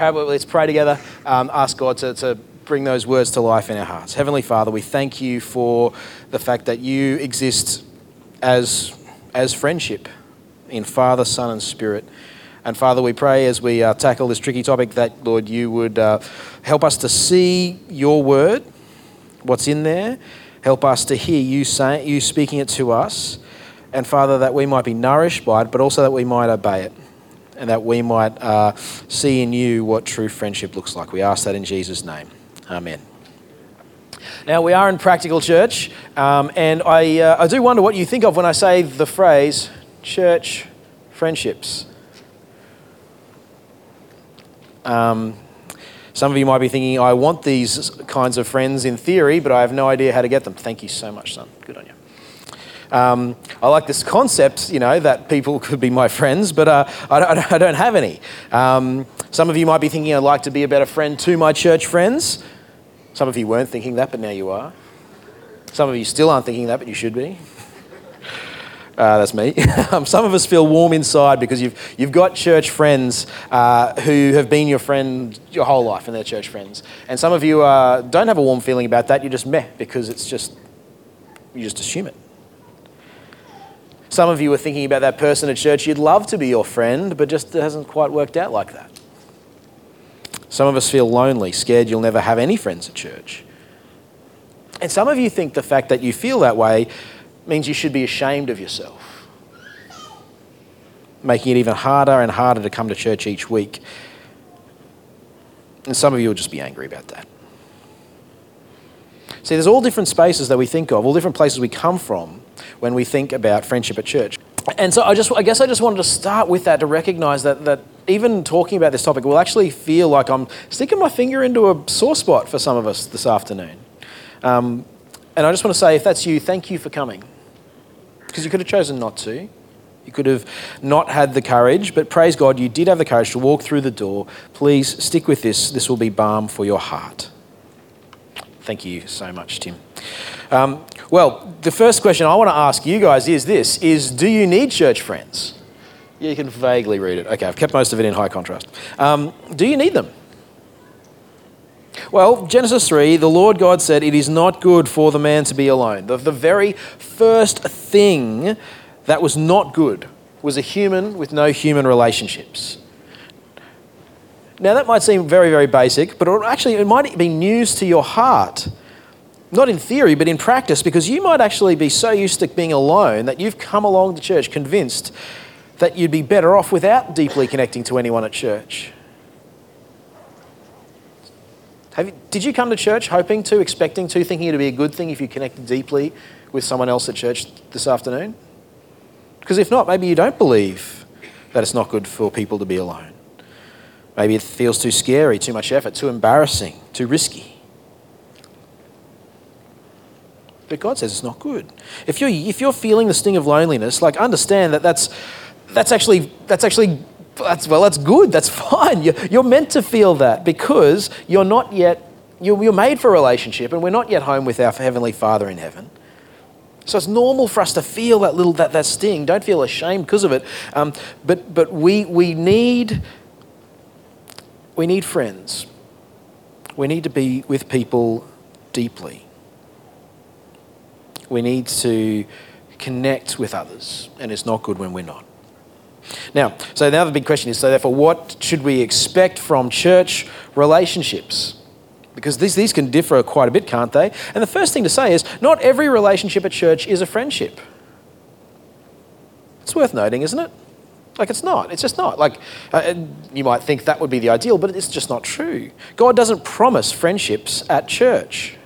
Let's pray together, um, ask God to, to bring those words to life in our hearts. Heavenly Father, we thank you for the fact that you exist as, as friendship in Father, Son, and Spirit. And Father, we pray as we uh, tackle this tricky topic that, Lord, you would uh, help us to see your word, what's in there. Help us to hear you, say, you speaking it to us. And Father, that we might be nourished by it, but also that we might obey it. And that we might uh, see in you what true friendship looks like. We ask that in Jesus' name. Amen. Now, we are in practical church, um, and I, uh, I do wonder what you think of when I say the phrase church friendships. Um, some of you might be thinking, I want these kinds of friends in theory, but I have no idea how to get them. Thank you so much, son. Good on you. Um, I like this concept, you know, that people could be my friends, but uh, I, don't, I, don't, have any. Um, some of you might be thinking, I'd like to be a better friend to my church friends. Some of you weren't thinking that, but now you are. Some of you still aren't thinking that, but you should be. Uh, that's me. Um, some of us feel warm inside because you've, you've got church friends uh, who have been your friend your whole life and they're church friends. And some of you uh, don't have a warm feeling about that. You're just meh because it's just, you just assume it. Some of you are thinking about that person at church you'd love to be your friend, but just hasn't quite worked out like that. Some of us feel lonely, scared you'll never have any friends at church. And some of you think the fact that you feel that way means you should be ashamed of yourself, making it even harder and harder to come to church each week. And some of you will just be angry about that. See, there's all different spaces that we think of, all different places we come from when we think about friendship at church. And so I just I guess I just wanted to start with that to recognize that that even talking about this topic will actually feel like I'm sticking my finger into a sore spot for some of us this afternoon. Um, and I just want to say, if that's you, thank you for coming. Because you could have chosen not to. You could have not had the courage, but praise God, you did have the courage to walk through the door. Please stick with this. This will be balm for your heart. Thank you so much, Tim. Um, well, the first question I want to ask you guys is this: is do you need church friends? Yeah, you can vaguely read it. Okay, I've kept most of it in high contrast. Um, do you need them? Well, Genesis 3, the Lord God said, It is not good for the man to be alone. The, the very first thing that was not good was a human with no human relationships. Now, that might seem very, very basic, but actually, it might be news to your heart. Not in theory, but in practice, because you might actually be so used to being alone that you've come along to church convinced that you'd be better off without deeply connecting to anyone at church. You, did you come to church hoping to, expecting to, thinking it'd be a good thing if you connected deeply with someone else at church this afternoon? Because if not, maybe you don't believe that it's not good for people to be alone. Maybe it feels too scary, too much effort, too embarrassing, too risky. But God says it's not good. If you're, if you're feeling the sting of loneliness, like understand that that's, that's actually, that's actually that's, well, that's good. That's fine. You're, you're meant to feel that because you're not yet, you're, you're made for a relationship and we're not yet home with our Heavenly Father in heaven. So it's normal for us to feel that little that, that sting. Don't feel ashamed because of it. Um, but but we we need we need friends. We need to be with people deeply. We need to connect with others, and it's not good when we're not. Now, so the other big question is so, therefore, what should we expect from church relationships? Because these, these can differ quite a bit, can't they? And the first thing to say is not every relationship at church is a friendship. It's worth noting, isn't it? Like, it's not. It's just not. Like, uh, you might think that would be the ideal, but it's just not true. God doesn't promise friendships at church.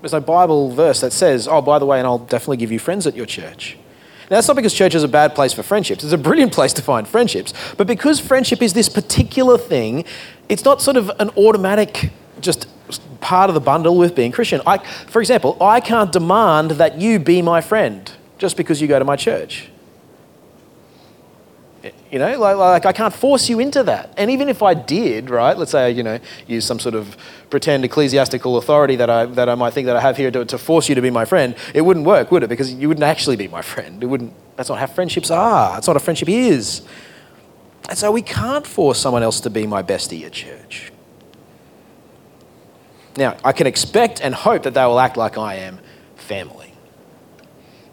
There's no Bible verse that says, oh, by the way, and I'll definitely give you friends at your church. Now, that's not because church is a bad place for friendships. It's a brilliant place to find friendships. But because friendship is this particular thing, it's not sort of an automatic, just part of the bundle with being Christian. I, for example, I can't demand that you be my friend just because you go to my church. You know, like, like, I can't force you into that. And even if I did, right, let's say, you know, use some sort of pretend ecclesiastical authority that I, that I might think that I have here to, to force you to be my friend, it wouldn't work, would it? Because you wouldn't actually be my friend. It wouldn't, that's not how friendships are. That's not what a friendship is. And so we can't force someone else to be my bestie at church. Now, I can expect and hope that they will act like I am family.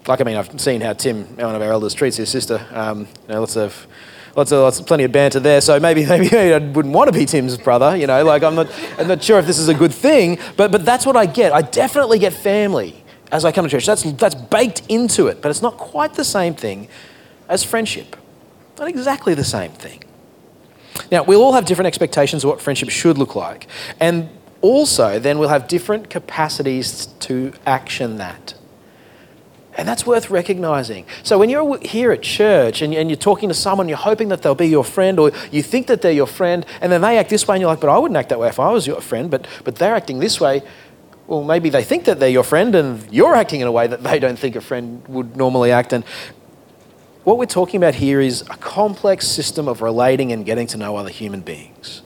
Like, I mean, I've seen how Tim, one of our elders, treats his sister. Um, you know, lots of, lots of, lots of, plenty of banter there. So maybe, maybe I wouldn't want to be Tim's brother. You know, like I'm not, I'm not sure if this is a good thing, but, but that's what I get. I definitely get family as I come to church. That's, that's baked into it, but it's not quite the same thing as friendship. Not exactly the same thing. Now, we'll all have different expectations of what friendship should look like. And also, then we'll have different capacities to action that. And that's worth recognizing. So, when you're here at church and you're talking to someone, you're hoping that they'll be your friend, or you think that they're your friend, and then they act this way, and you're like, but I wouldn't act that way if I was your friend, but, but they're acting this way. Well, maybe they think that they're your friend, and you're acting in a way that they don't think a friend would normally act. And what we're talking about here is a complex system of relating and getting to know other human beings.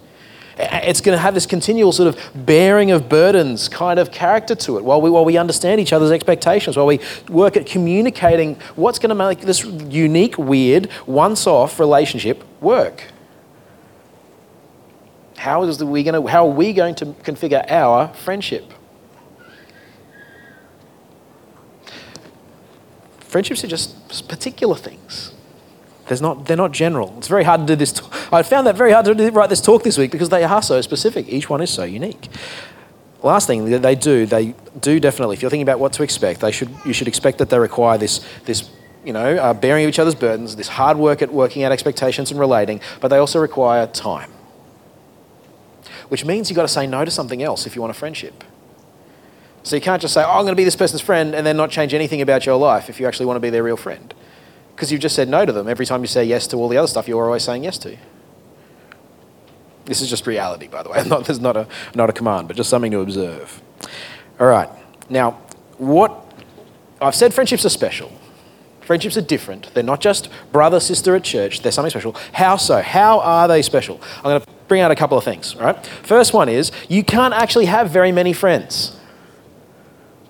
It's going to have this continual sort of bearing of burdens kind of character to it while we, while we understand each other's expectations, while we work at communicating what's going to make this unique, weird, once off relationship work. How, is we going to, how are we going to configure our friendship? Friendships are just particular things. There's not, they're not general. It's very hard to do this. I found that very hard to write this talk this week because they are so specific. Each one is so unique. Last thing that they do, they do definitely. If you're thinking about what to expect, they should, you should expect that they require this, this you know, uh, bearing each other's burdens, this hard work at working out expectations and relating, but they also require time. Which means you've got to say no to something else if you want a friendship. So you can't just say, oh, I'm going to be this person's friend and then not change anything about your life if you actually want to be their real friend. Because you've just said no to them every time you say yes to all the other stuff you're always saying yes to. This is just reality, by the way. Not, there's not a, not a command, but just something to observe. All right. Now, what I've said friendships are special. Friendships are different. They're not just brother, sister at church. They're something special. How so? How are they special? I'm going to bring out a couple of things. All right. First one is you can't actually have very many friends.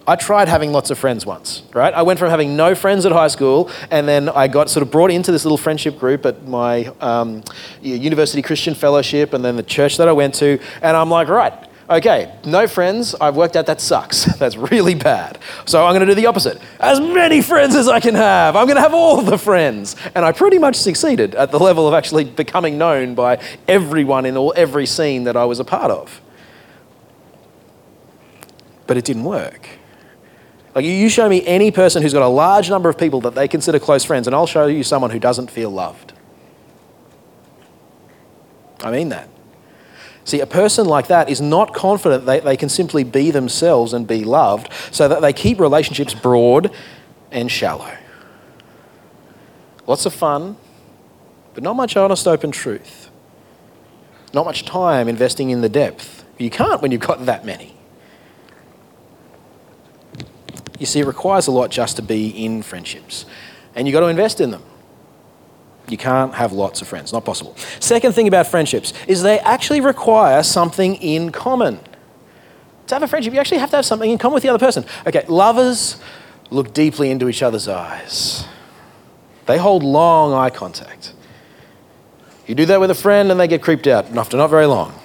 I tried having lots of friends once, right? I went from having no friends at high school, and then I got sort of brought into this little friendship group at my um, university Christian fellowship, and then the church that I went to, and I'm like, right, okay, no friends. I've worked out that sucks. That's really bad. So I'm going to do the opposite. As many friends as I can have. I'm going to have all the friends. And I pretty much succeeded at the level of actually becoming known by everyone in all, every scene that I was a part of. But it didn't work. Like, you show me any person who's got a large number of people that they consider close friends, and I'll show you someone who doesn't feel loved. I mean that. See, a person like that is not confident that they can simply be themselves and be loved, so that they keep relationships broad and shallow. Lots of fun, but not much honest, open truth. Not much time investing in the depth. You can't when you've got that many. You see, it requires a lot just to be in friendships, and you've got to invest in them. You can't have lots of friends, not possible. Second thing about friendships is they actually require something in common. To have a friendship, you actually have to have something in common with the other person. Okay, lovers look deeply into each other's eyes, they hold long eye contact. You do that with a friend and they get creeped out and after not very long.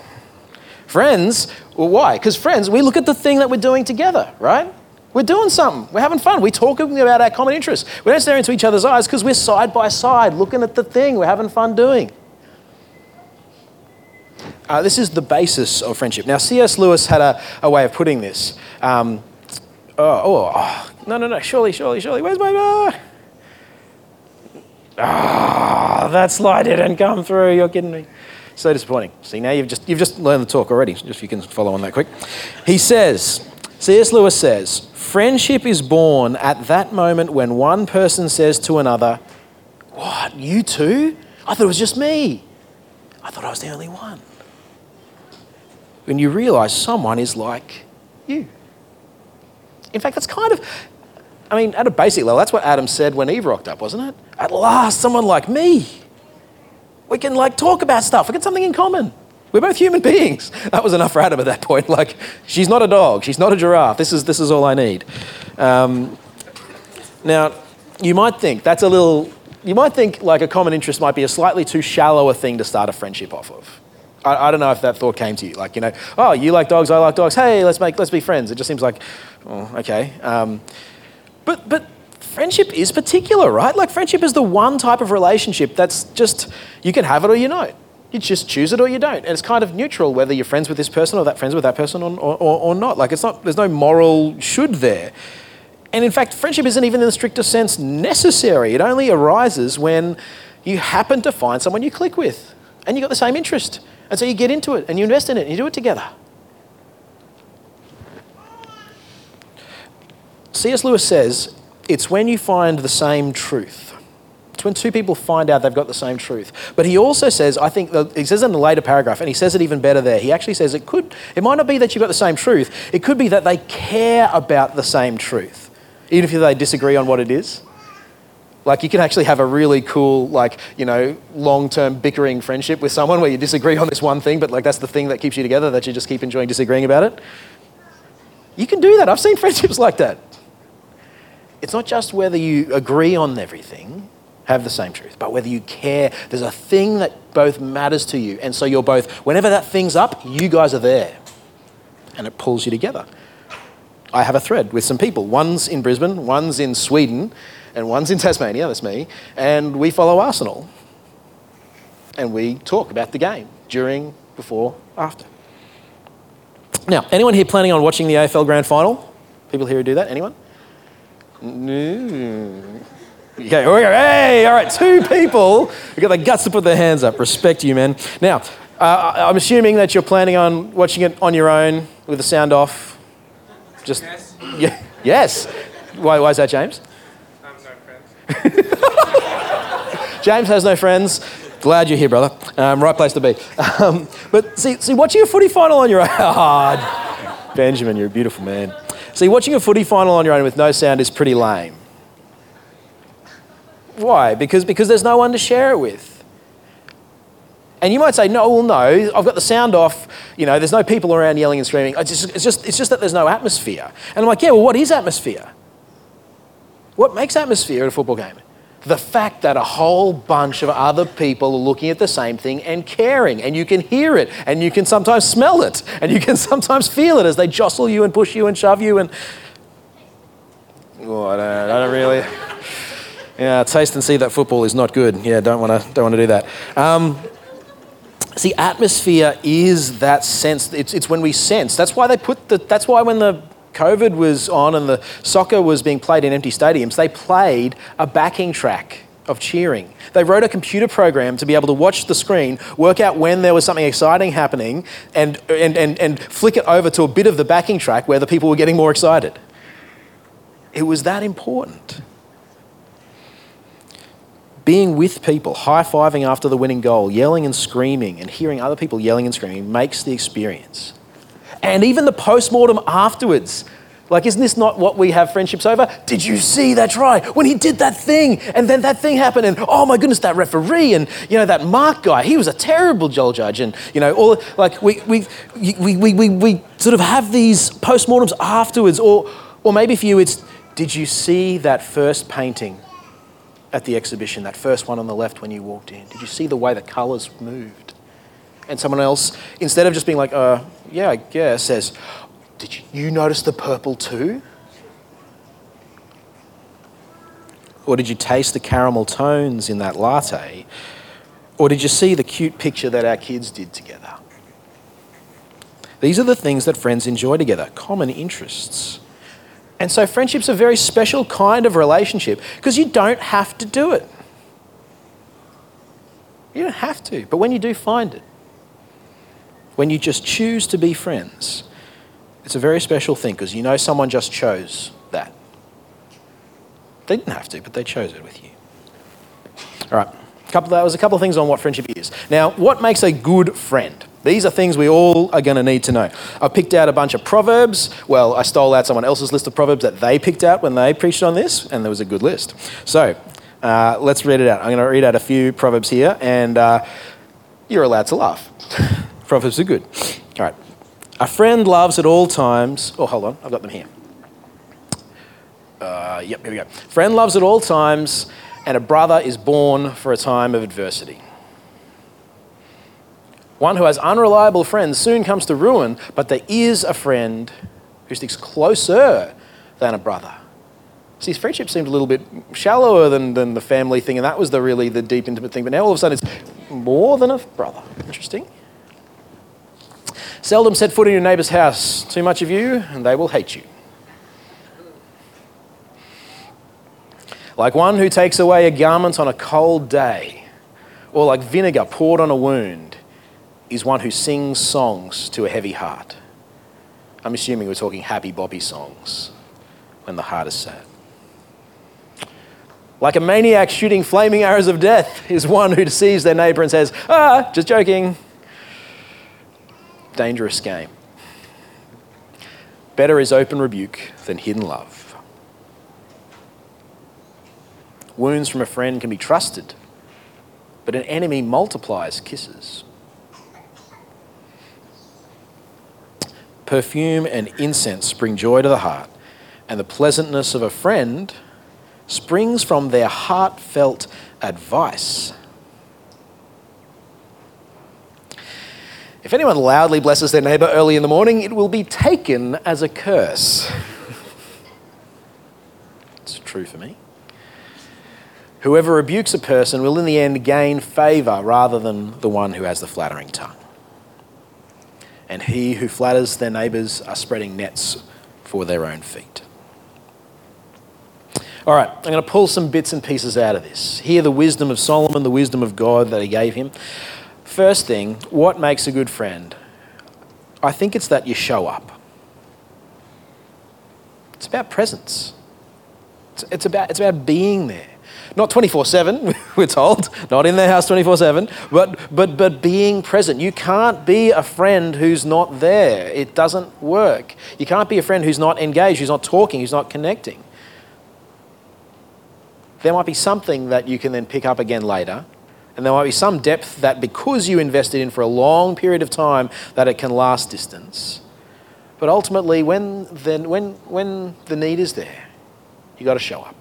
Friends, well, why? Because friends, we look at the thing that we're doing together, right? We're doing something. We're having fun. We're talking about our common interests. We don't stare into each other's eyes because we're side by side looking at the thing we're having fun doing. Uh, this is the basis of friendship. Now, C.S. Lewis had a, a way of putting this. Um, oh, oh, no, no, no, surely, surely, surely. Where's my. Uh... Ah, oh, that slide didn't come through. You're kidding me. So disappointing. See, now you've just, you've just learned the talk already, if you can follow on that quick. He says, C.S. Lewis says, Friendship is born at that moment when one person says to another, What, you too? I thought it was just me. I thought I was the only one. When you realize someone is like you. In fact, that's kind of, I mean, at a basic level, that's what Adam said when Eve rocked up, wasn't it? At last, someone like me. We can like talk about stuff, we get something in common. We're both human beings. That was enough for Adam at that point. Like, she's not a dog. She's not a giraffe. This is, this is all I need. Um, now, you might think that's a little you might think like a common interest might be a slightly too shallow a thing to start a friendship off of. I, I, don't know if that thought came to you. Like, you know, oh, you like dogs, I like dogs. Hey, let's make, let's be friends. It just seems like, oh, okay. Um, but, but friendship is particular, right? Like, friendship is the one type of relationship that's just, you can have it or you don't. You just choose it or you don't. And it's kind of neutral whether you're friends with this person or that friends with that person or, or, or not. Like, it's not, there's no moral should there. And in fact, friendship isn't even in the strictest sense necessary. It only arises when you happen to find someone you click with and you've got the same interest. And so you get into it and you invest in it and you do it together. C.S. Lewis says it's when you find the same truth. It's when two people find out they've got the same truth. But he also says, I think, he says in a later paragraph, and he says it even better there. He actually says it could, it might not be that you've got the same truth, it could be that they care about the same truth, even if they disagree on what it is. Like you can actually have a really cool, like, you know, long-term bickering friendship with someone where you disagree on this one thing, but like that's the thing that keeps you together, that you just keep enjoying disagreeing about it. You can do that. I've seen friendships like that. It's not just whether you agree on everything, have the same truth, but whether you care. There's a thing that both matters to you. And so you're both, whenever that thing's up, you guys are there. And it pulls you together. I have a thread with some people. One's in Brisbane, one's in Sweden, and one's in Tasmania, that's me, and we follow Arsenal. And we talk about the game during, before, after. Now, anyone here planning on watching the AFL Grand Final? People here who do that? Anyone? No. Okay, here we go. Hey, all right, two people who got the guts to put their hands up. Respect you, man. Now, uh, I'm assuming that you're planning on watching it on your own with the sound off. Just yes. Yeah, yes. Why, why is that, James? I have no friends. James has no friends. Glad you're here, brother. Um, right place to be. Um, but see, see, watching a footy final on your own. Oh, Benjamin, you're a beautiful man. See, watching a footy final on your own with no sound is pretty lame. Why? Because, because there's no one to share it with. And you might say, no, well, no, I've got the sound off. You know, there's no people around yelling and screaming. It's just, it's just, it's just that there's no atmosphere. And I'm like, yeah, well, what is atmosphere? What makes atmosphere at a football game? The fact that a whole bunch of other people are looking at the same thing and caring, and you can hear it, and you can sometimes smell it, and you can sometimes feel it as they jostle you and push you and shove you and. Oh, I don't, I don't really. Yeah, taste and see that football is not good. Yeah, don't want to don't want to do that. Um, see, atmosphere is that sense. It's, it's when we sense. That's why they put the. That's why when the COVID was on and the soccer was being played in empty stadiums, they played a backing track of cheering. They wrote a computer program to be able to watch the screen, work out when there was something exciting happening, and, and, and, and flick it over to a bit of the backing track where the people were getting more excited. It was that important. Being with people, high fiving after the winning goal, yelling and screaming, and hearing other people yelling and screaming makes the experience and even the post mortem afterwards. Like, isn't this not what we have friendships over? Did you see that try when he did that thing? And then that thing happened, and oh my goodness, that referee, and you know, that Mark guy, he was a terrible goal judge. And you know, all like we, we, we, we, we, we sort of have these post-mortems afterwards. Or, or maybe for you, it's did you see that first painting at the exhibition, that first one on the left when you walked in? Did you see the way the colours moved? and someone else, instead of just being like, uh, yeah, I guess, says, did you notice the purple too? Or did you taste the caramel tones in that latte? Or did you see the cute picture that our kids did together? These are the things that friends enjoy together, common interests. And so friendship's a very special kind of relationship because you don't have to do it. You don't have to, but when you do find it, when you just choose to be friends, it's a very special thing because you know someone just chose that. They didn't have to, but they chose it with you. All right, couple, that was a couple of things on what friendship is. Now, what makes a good friend? These are things we all are going to need to know. I picked out a bunch of proverbs. Well, I stole out someone else's list of proverbs that they picked out when they preached on this, and there was a good list. So uh, let's read it out. I'm going to read out a few proverbs here, and uh, you're allowed to laugh. Proverbs are good. All right. A friend loves at all times. Oh, hold on. I've got them here. Uh, yep, here we go. Friend loves at all times and a brother is born for a time of adversity. One who has unreliable friends soon comes to ruin, but there is a friend who sticks closer than a brother. See, his friendship seemed a little bit shallower than, than the family thing, and that was the really the deep, intimate thing. But now all of a sudden it's more than a brother. Interesting. Seldom set foot in your neighbour's house. Too much of you, and they will hate you. Like one who takes away a garment on a cold day, or like vinegar poured on a wound, is one who sings songs to a heavy heart. I'm assuming we're talking happy Bobby songs when the heart is sad. Like a maniac shooting flaming arrows of death is one who deceives their neighbour and says, Ah, just joking. Dangerous game. Better is open rebuke than hidden love. Wounds from a friend can be trusted, but an enemy multiplies kisses. Perfume and incense bring joy to the heart, and the pleasantness of a friend springs from their heartfelt advice. If anyone loudly blesses their neighbour early in the morning, it will be taken as a curse. it's true for me. Whoever rebukes a person will in the end gain favour rather than the one who has the flattering tongue. And he who flatters their neighbours are spreading nets for their own feet. All right, I'm going to pull some bits and pieces out of this. Hear the wisdom of Solomon, the wisdom of God that he gave him. First thing, what makes a good friend? I think it's that you show up. It's about presence. It's, it's about, it's about being there. Not 24 7, we're told, not in their house 24 7, but, but, but being present. You can't be a friend who's not there. It doesn't work. You can't be a friend who's not engaged, who's not talking, who's not connecting there might be something that you can then pick up again later. And there might be some depth that because you invested in for a long period of time that it can last distance. But ultimately, when, then, when, when the need is there, you've got to show up.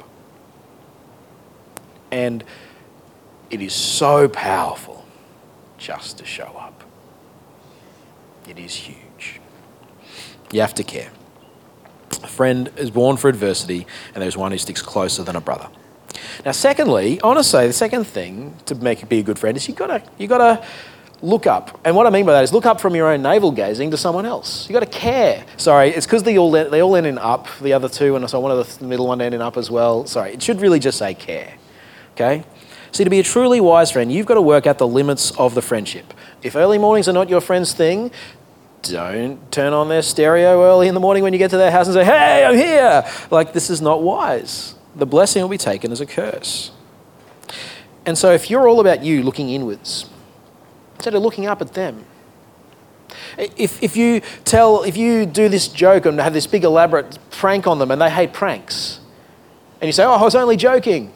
And it is so powerful just to show up. It is huge. You have to care. A friend is born for adversity, and there's one who sticks closer than a brother. Now, secondly, I want to say the second thing to make be a good friend is you've got to, you got to look up. And what I mean by that is look up from your own navel gazing to someone else. You've got to care. Sorry, it's because they all, they all end in up, the other two, and so one of the middle one end in up as well. Sorry, it should really just say care. Okay? See, to be a truly wise friend, you've got to work out the limits of the friendship. If early mornings are not your friend's thing, don't turn on their stereo early in the morning when you get to their house and say, hey, I'm here. Like, this is not wise the blessing will be taken as a curse. And so, if you're all about you looking inwards, instead of looking up at them, if, if you tell, if you do this joke and have this big elaborate prank on them and they hate pranks, and you say, Oh, I was only joking.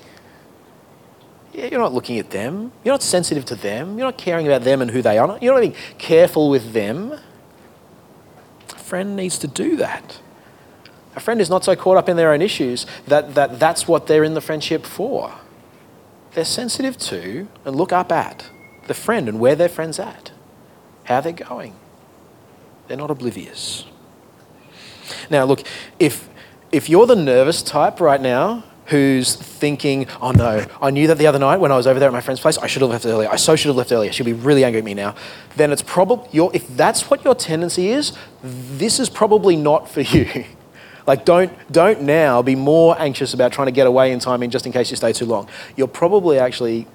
Yeah, you're not looking at them. You're not sensitive to them. You're not caring about them and who they are. You're not being careful with them. A friend needs to do that. A friend is not so caught up in their own issues that, that that's what they're in the friendship for. They're sensitive to and look up at the friend and where their friend's at, how they're going. They're not oblivious. Now, look, if, if you're the nervous type right now who's thinking, oh no, I knew that the other night when I was over there at my friend's place, I should have left earlier. I so should have left earlier. She'll be really angry at me now. Then it's probably, if that's what your tendency is, this is probably not for you. Like, don't, don't now be more anxious about trying to get away in time in just in case you stay too long. You're probably actually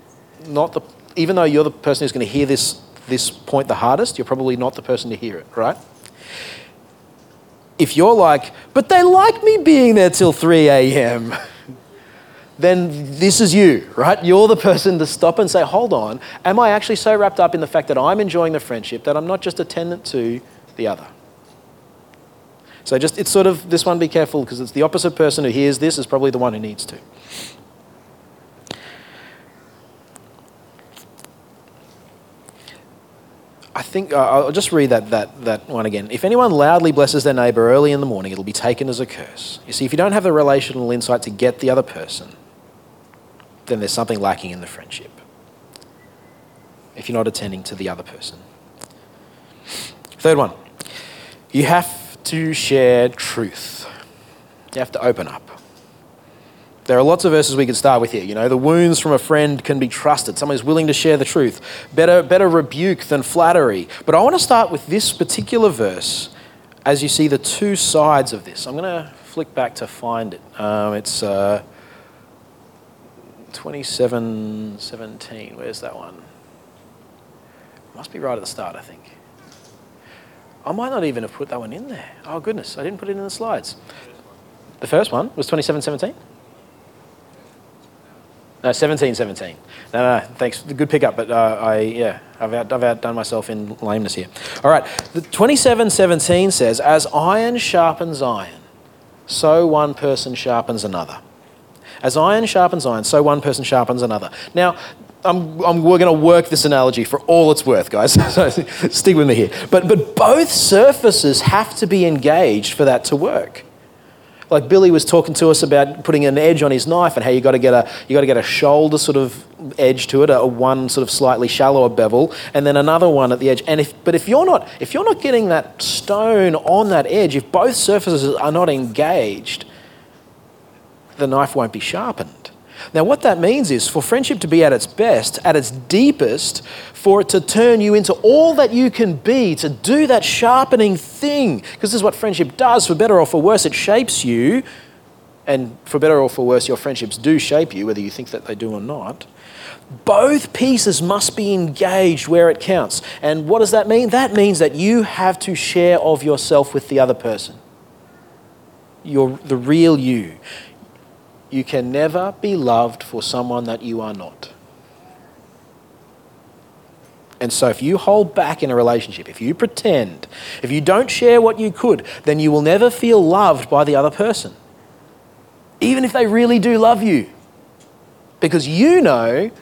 not the, even though you're the person who's going to hear this, this point the hardest, you're probably not the person to hear it, right? If you're like, but they like me being there till 3 a.m., then this is you, right? You're the person to stop and say, hold on, am I actually so wrapped up in the fact that I'm enjoying the friendship that I'm not just attendant to the other? So just, it's sort of, this one be careful because it's the opposite person who hears this is probably the one who needs to. I think uh, I'll just read that, that, that one again. If anyone loudly blesses their neighbor early in the morning, it'll be taken as a curse. You see, if you don't have the relational insight to get the other person, then there's something lacking in the friendship. If you're not attending to the other person. Third one, you have to share truth. You have to open up. There are lots of verses we could start with here. You know, the wounds from a friend can be trusted. Someone who's willing to share the truth. Better, better rebuke than flattery. But I want to start with this particular verse as you see the two sides of this. I'm going to flick back to find it. Um, it's uh, 2717. Where's that one? Must be right at the start, I think. I might not even have put that one in there. Oh, goodness, I didn't put it in the slides. The first one was 2717? No, 17, 17. No, no, thanks. Good pickup, but uh, I, yeah, I've, out, I've outdone myself in lameness here. All right, the 27, 17 says, As iron sharpens iron, so one person sharpens another. As iron sharpens iron, so one person sharpens another. Now, I'm, I'm, we're going to work this analogy for all it's worth, guys. stick with me here. But, but both surfaces have to be engaged for that to work. Like Billy was talking to us about putting an edge on his knife and how you got to get a you got to get a shoulder sort of edge to it, a, a one sort of slightly shallower bevel, and then another one at the edge. And if but if you're not if you're not getting that stone on that edge, if both surfaces are not engaged, the knife won't be sharpened. Now, what that means is for friendship to be at its best, at its deepest, for it to turn you into all that you can be, to do that sharpening thing, because this is what friendship does, for better or for worse, it shapes you. And for better or for worse, your friendships do shape you, whether you think that they do or not. Both pieces must be engaged where it counts. And what does that mean? That means that you have to share of yourself with the other person. You're the real you. You can never be loved for someone that you are not. And so, if you hold back in a relationship, if you pretend, if you don't share what you could, then you will never feel loved by the other person. Even if they really do love you. Because you know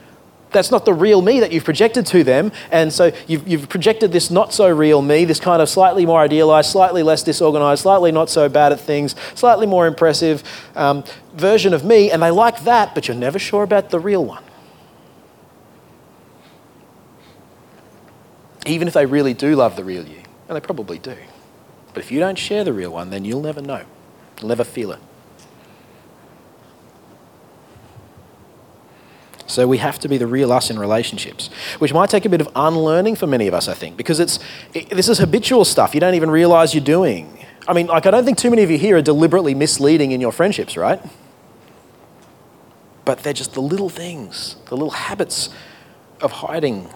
that's not the real me that you've projected to them. And so you've, you've projected this not so real me, this kind of slightly more idealized, slightly less disorganized, slightly not so bad at things, slightly more impressive um, version of me. And they like that, but you're never sure about the real one. Even if they really do love the real you, and they probably do. But if you don't share the real one, then you'll never know. You'll never feel it. So we have to be the real us in relationships, which might take a bit of unlearning for many of us, I think, because it's it, this is habitual stuff you don't even realize you're doing. I mean, like I don't think too many of you here are deliberately misleading in your friendships, right? But they're just the little things, the little habits of hiding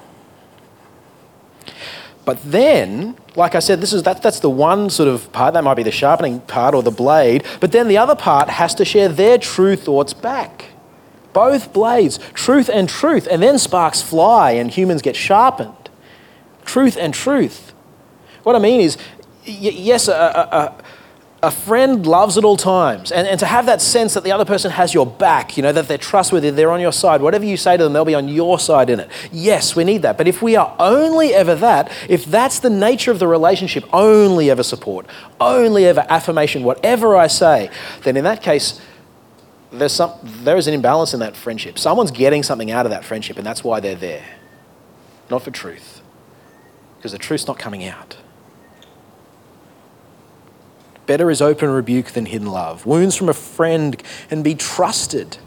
but then, like I said, this is that, that's the one sort of part. That might be the sharpening part or the blade. But then the other part has to share their true thoughts back. Both blades, truth and truth. And then sparks fly and humans get sharpened. Truth and truth. What I mean is, yes, a, a, a friend loves at all times. And, and to have that sense that the other person has your back, you know, that they're trustworthy, they're on your side. Whatever you say to them, they'll be on your side in it. Yes, we need that. But if we are only ever that, if that's the nature of the relationship, only ever support, only ever affirmation, whatever I say, then in that case, there's some, there is an imbalance in that friendship. Someone's getting something out of that friendship, and that's why they're there. Not for truth, because the truth's not coming out. Better is open rebuke than hidden love. Wounds from a friend can be trusted.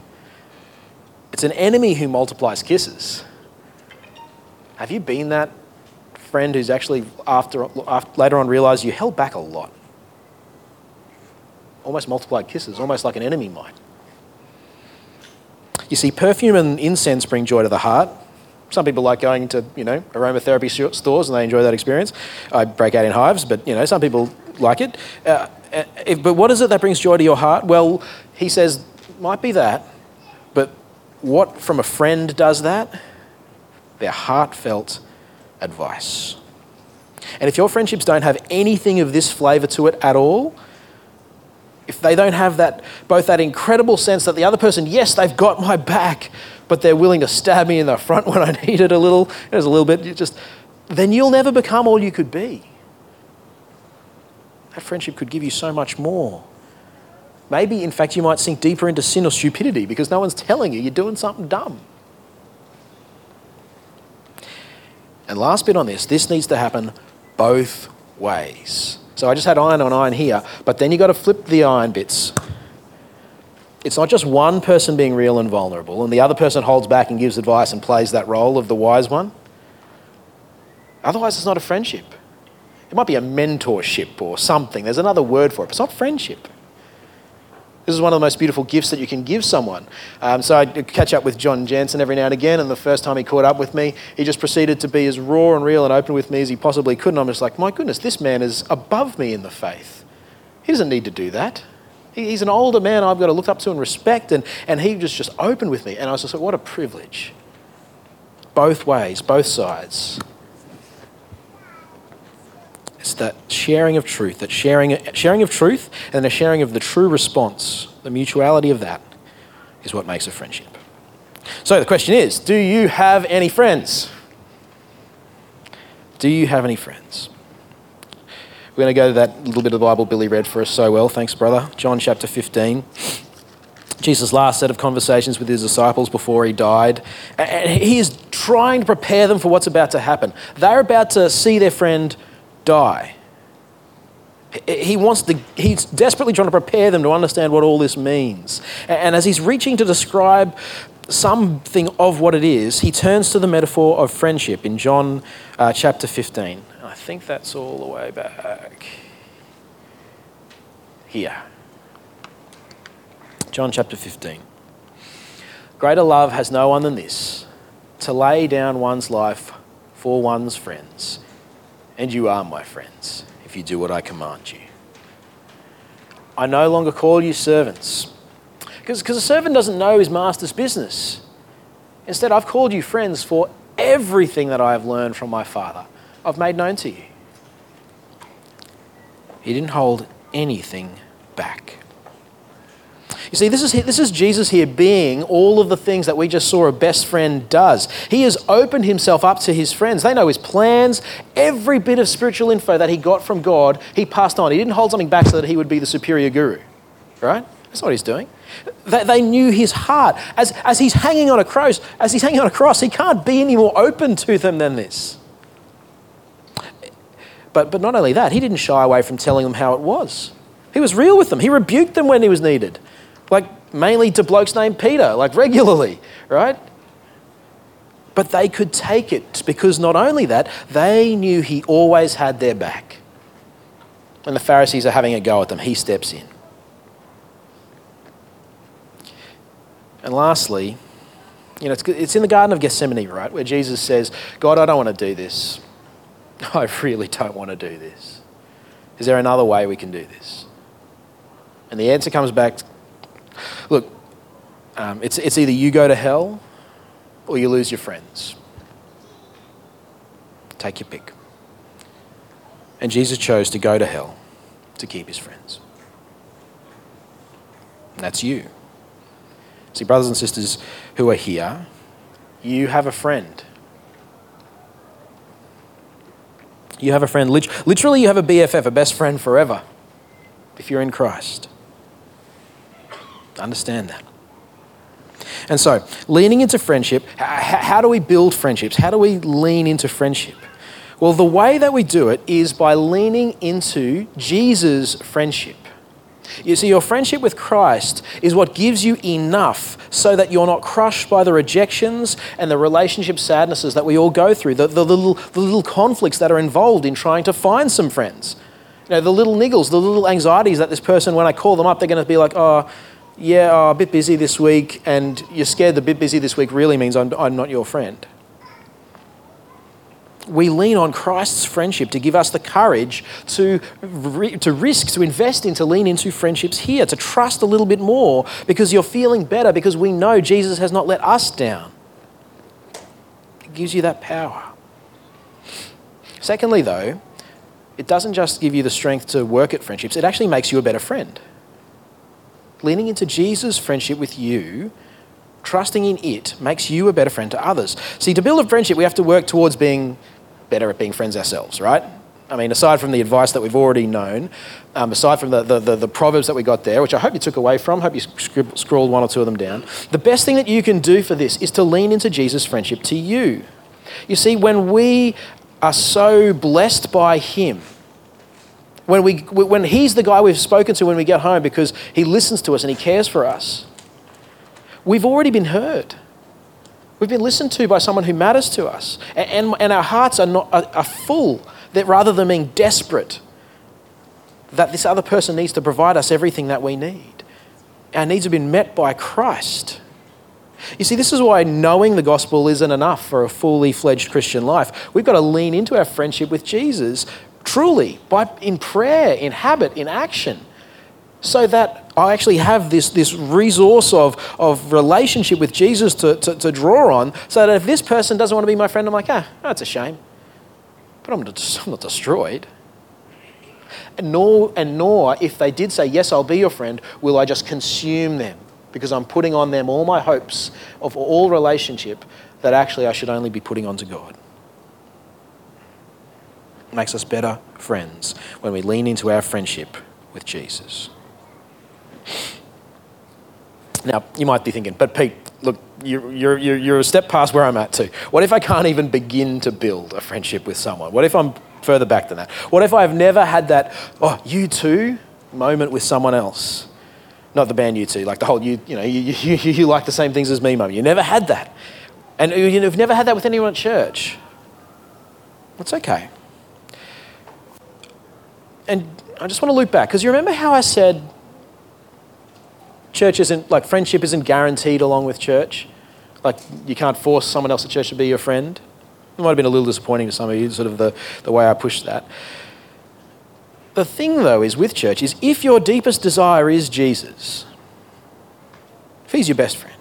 It's an enemy who multiplies kisses. Have you been that friend who's actually after, after later on realized you held back a lot? Almost multiplied kisses, almost like an enemy might. You see, perfume and incense bring joy to the heart. Some people like going to, you know, aromatherapy stores and they enjoy that experience. I break out in hives, but, you know, some people like it. Uh, if, but what is it that brings joy to your heart? Well, he says, might be that, but what from a friend does that? Their heartfelt advice. And if your friendships don't have anything of this flavour to it at all, if they don't have that both that incredible sense that the other person, yes, they've got my back, but they're willing to stab me in the front when I need it a little, there's a little bit, just then you'll never become all you could be. That friendship could give you so much more. Maybe, in fact, you might sink deeper into sin or stupidity because no one's telling you you're doing something dumb. And last bit on this this needs to happen both ways. So I just had iron on iron here, but then you've got to flip the iron bits. It's not just one person being real and vulnerable, and the other person holds back and gives advice and plays that role of the wise one. Otherwise, it's not a friendship. It might be a mentorship or something. There's another word for it, but it's not friendship. This is one of the most beautiful gifts that you can give someone. Um, so I catch up with John Jansen every now and again, and the first time he caught up with me, he just proceeded to be as raw and real and open with me as he possibly could. And I'm just like, my goodness, this man is above me in the faith. He doesn't need to do that. He's an older man I've got to look up to and respect, and, and he just, just opened with me. And I was just like, what a privilege. Both ways, both sides. It's that sharing of truth, that sharing, sharing of truth and the sharing of the true response, the mutuality of that is what makes a friendship. So the question is do you have any friends? Do you have any friends? We're going to go to that little bit of the Bible Billy read for us so well. Thanks, brother. John chapter 15. Jesus' last set of conversations with his disciples before he died. And he is trying to prepare them for what's about to happen. They're about to see their friend die. He wants to, he's desperately trying to prepare them to understand what all this means. And as he's reaching to describe something of what it is, he turns to the metaphor of friendship in John uh, chapter 15. I think that's all the way back here. John chapter 15. Greater love has no one than this to lay down one's life for one's friends. And you are my friends if you do what I command you. I no longer call you servants, because a servant doesn't know his master's business. Instead, I've called you friends for everything that I have learned from my Father, I've made known to you. He didn't hold anything back. You see, this is, this is Jesus here being all of the things that we just saw a best friend does. He has opened himself up to his friends. They know his plans, every bit of spiritual info that he got from God, he passed on. He didn't hold something back so that he would be the superior guru, right? That's what he's doing. They, they knew his heart. As, as he's hanging on a cross, as he's hanging on a cross, he can't be any more open to them than this. But, but not only that, he didn't shy away from telling them how it was. He was real with them. He rebuked them when he was needed like mainly to blokes named Peter, like regularly, right? But they could take it because not only that, they knew he always had their back. When the Pharisees are having a go at them, he steps in. And lastly, you know, it's, it's in the Garden of Gethsemane, right, where Jesus says, God, I don't want to do this. I really don't want to do this. Is there another way we can do this? And the answer comes back Look, um, it's, it's either you go to hell or you lose your friends. Take your pick. And Jesus chose to go to hell to keep his friends. And that's you. See, brothers and sisters who are here, you have a friend. You have a friend. Literally, you have a BFF, a best friend forever, if you're in Christ. Understand that. And so, leaning into friendship, how do we build friendships? How do we lean into friendship? Well, the way that we do it is by leaning into Jesus' friendship. You see, your friendship with Christ is what gives you enough so that you're not crushed by the rejections and the relationship sadnesses that we all go through, the, the, little, the little conflicts that are involved in trying to find some friends. You know, the little niggles, the little anxieties that this person, when I call them up, they're going to be like, oh, yeah, oh, a bit busy this week, and you're scared the bit busy this week really means I'm, I'm not your friend. We lean on Christ's friendship to give us the courage to, to risk, to invest in, to lean into friendships here, to trust a little bit more because you're feeling better because we know Jesus has not let us down. It gives you that power. Secondly, though, it doesn't just give you the strength to work at friendships, it actually makes you a better friend leaning into Jesus' friendship with you, trusting in it, makes you a better friend to others. See, to build a friendship, we have to work towards being better at being friends ourselves, right? I mean, aside from the advice that we've already known, um, aside from the, the, the, the, proverbs that we got there, which I hope you took away from, hope you scrib- one or two of them down, the best thing that you can do for this is to lean into Jesus' friendship to you. You see, when we are so blessed by Him, when, we, when He's the guy we've spoken to when we get home because He listens to us and He cares for us, we've already been heard. We've been listened to by someone who matters to us. And, and, and our hearts are, not, are, are full that rather than being desperate, that this other person needs to provide us everything that we need. Our needs have been met by Christ. You see, this is why knowing the gospel isn't enough for a fully fledged Christian life. We've got to lean into our friendship with Jesus truly, by, in prayer, in habit, in action so that I actually have this, this resource of, of relationship with Jesus to, to, to, draw on, so that if this person doesn't want to be my friend, I'm like, ah, that's a shame. But I'm not, I'm not destroyed. And nor, and nor, if they did say, yes, I'll be your friend, will I just consume them because I'm putting on them all my hopes of all relationship that actually I should only be putting onto God. Makes us better friends when we lean into our friendship with Jesus. Now, you might be thinking, but Pete, look, you're, you're, you're a step past where I'm at too. What if I can't even begin to build a friendship with someone? What if I'm further back than that? What if I've never had that, oh, you too moment with someone else? Not the band U2, like the whole, you, you know, you, you, you like the same things as me moment. You never had that. And you've never had that with anyone at church. It's okay. And I just want to loop back, because you remember how I said church isn't, like, friendship isn't guaranteed along with church. Like, you can't force someone else at church to be your friend. It might have been a little disappointing to some of you, sort of the, the way I pushed that. The thing, though, is with church, is if your deepest desire is Jesus, if he's your best friend,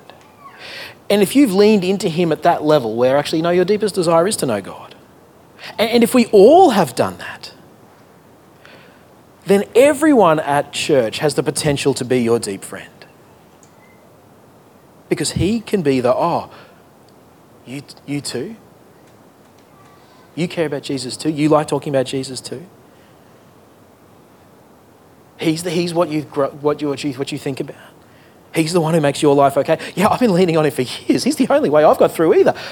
and if you've leaned into him at that level where actually, no, your deepest desire is to know God, and, and if we all have done that, then everyone at church has the potential to be your deep friend. Because he can be the, oh, you, you too? You care about Jesus too? You like talking about Jesus too? He's, the, he's what, you, what, you, what you think about. He's the one who makes your life okay. Yeah, I've been leaning on him for years. He's the only way I've got through either.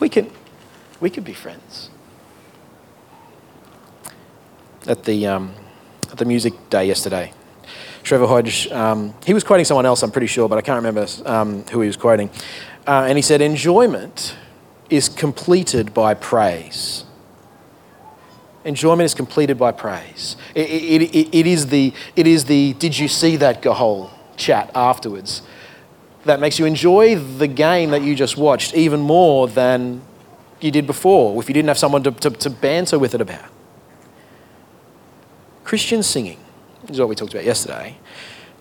We can, we can be friends. At the, um, at the music day yesterday, Trevor Hodge, um, he was quoting someone else, I'm pretty sure, but I can't remember um, who he was quoting. Uh, and he said, Enjoyment is completed by praise. Enjoyment is completed by praise. It, it, it, it, is the, it is the did you see that Gahol chat afterwards that makes you enjoy the game that you just watched even more than you did before if you didn't have someone to, to, to banter with it about. Christian singing is what we talked about yesterday,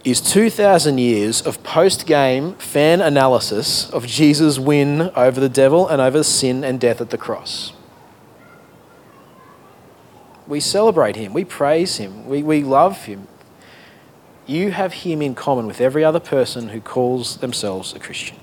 is 2,000 years of post game fan analysis of Jesus' win over the devil and over sin and death at the cross. We celebrate him, we praise him, we, we love him. You have him in common with every other person who calls themselves a Christian.